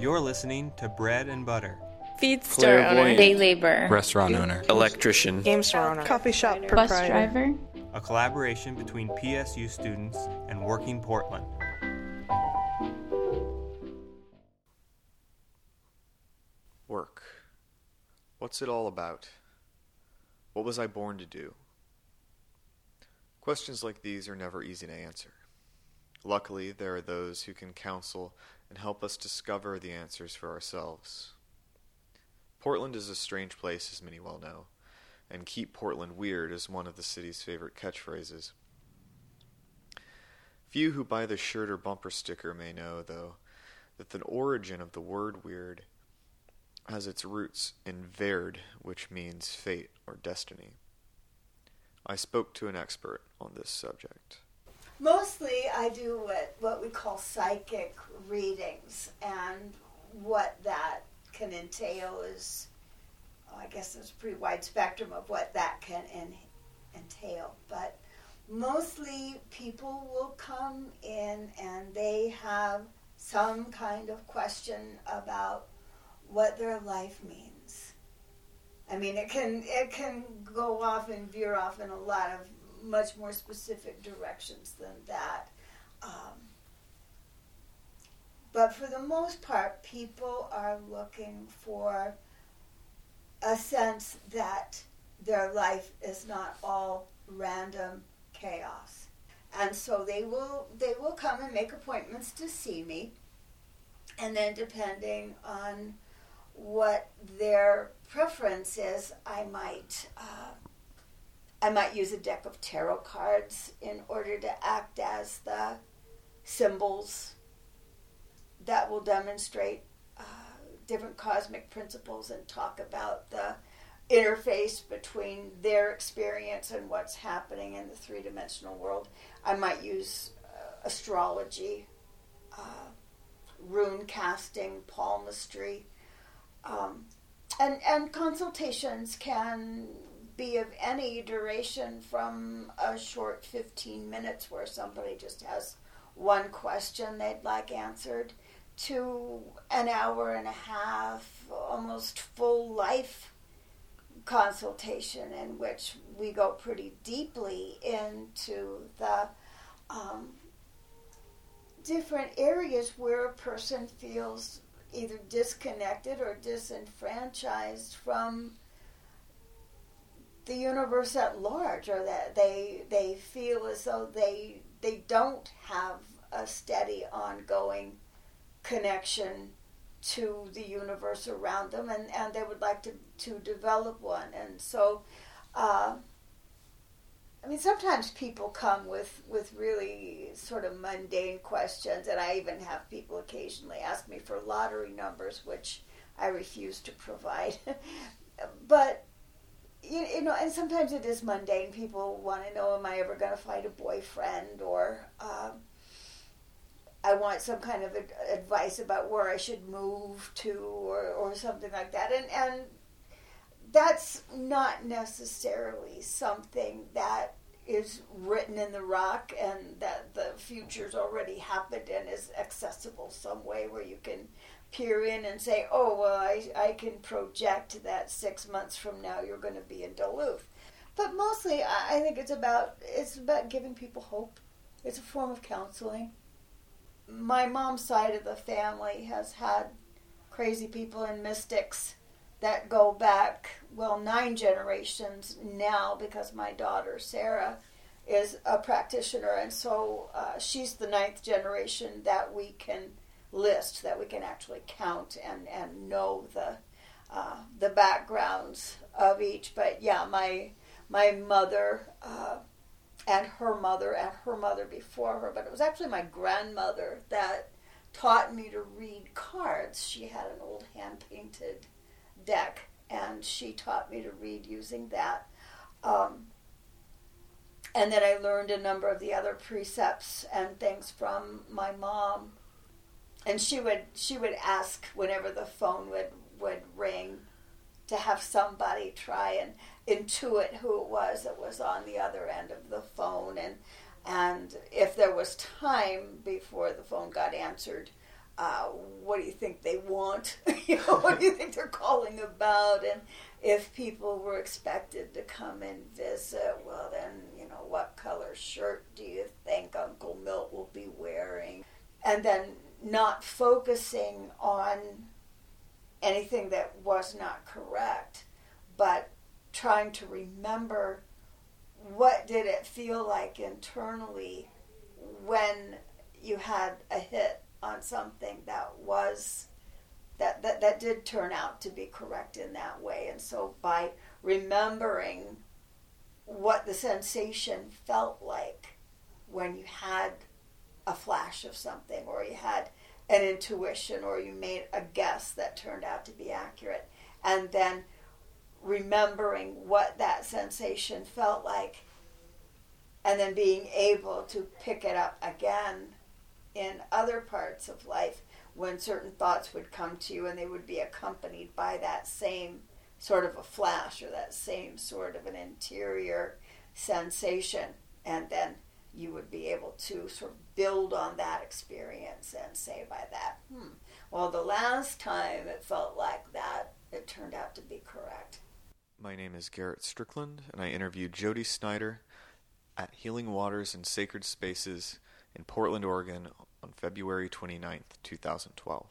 You're listening to Bread and Butter. Feed store owner. Day labor. Restaurant owner. Electrician. Game store owner. Coffee shop Bus proprietor. driver. A collaboration between PSU students and Working Portland. Work. What's it all about? What was I born to do? Questions like these are never easy to answer. Luckily, there are those who can counsel and help us discover the answers for ourselves. Portland is a strange place, as many well know, and keep Portland weird is one of the city's favorite catchphrases. Few who buy the shirt or bumper sticker may know, though, that the origin of the word weird has its roots in wyrd, which means fate or destiny. I spoke to an expert on this subject. Mostly, I do what, what we call psychic readings, and what that can entail is, I guess there's a pretty wide spectrum of what that can en- entail. But mostly, people will come in and they have some kind of question about what their life means. I mean, it can it can go off and veer off in a lot of much more specific directions than that. Um, but for the most part, people are looking for a sense that their life is not all random chaos. And so they will they will come and make appointments to see me. And then depending on what their preference is, I might uh, I might use a deck of tarot cards in order to act as the symbols that will demonstrate uh, different cosmic principles and talk about the interface between their experience and what's happening in the three dimensional world. I might use uh, astrology, uh, rune casting, palmistry. Um, and, and consultations can be of any duration from a short 15 minutes where somebody just has one question they'd like answered to an hour and a half, almost full life consultation in which we go pretty deeply into the um, different areas where a person feels either disconnected or disenfranchised from the universe at large or that they they feel as though they they don't have a steady ongoing connection to the universe around them and, and they would like to, to develop one. And so uh, I mean sometimes people come with with really sort of mundane questions and I even have people occasionally ask me for lottery numbers which I refuse to provide. But you, you know, and sometimes it is mundane. People want to know, am I ever going to find a boyfriend, or um, I want some kind of ad- advice about where I should move to, or, or something like that. And and that's not necessarily something that is written in the rock and that the future's already happened and is accessible some way where you can peer in and say, oh, well, I, I can project that six months from now you're going to be in Duluth. But mostly, I think it's about it's about giving people hope. It's a form of counseling. My mom's side of the family has had crazy people and mystics that go back well nine generations now because my daughter Sarah is a practitioner, and so uh, she's the ninth generation that we can list that we can actually count and, and know the uh, the backgrounds of each. But yeah, my my mother uh, and her mother and her mother before her, but it was actually my grandmother that taught me to read cards. She had an old hand painted deck, and she taught me to read using that. Um, and then I learned a number of the other precepts and things from my mom and she would she would ask whenever the phone would would ring to have somebody try and intuit who it was that was on the other end of the phone and and if there was time before the phone got answered uh, what do you think they want? you know, what do you think they're calling about? And if people were expected to come and visit, well, then, you know, what color shirt do you think Uncle Milt will be wearing? And then not focusing on anything that was not correct, but trying to remember what did it feel like internally when you had a hit on something that was that, that that did turn out to be correct in that way. And so by remembering what the sensation felt like when you had a flash of something or you had an intuition or you made a guess that turned out to be accurate. And then remembering what that sensation felt like and then being able to pick it up again in other parts of life when certain thoughts would come to you and they would be accompanied by that same sort of a flash or that same sort of an interior sensation. And then you would be able to sort of build on that experience and say by that hmm well the last time it felt like that it turned out to be correct my name is Garrett Strickland, and I interviewed Jody Snyder at Healing Waters and Sacred Spaces in Portland, Oregon on February 29th, 2012.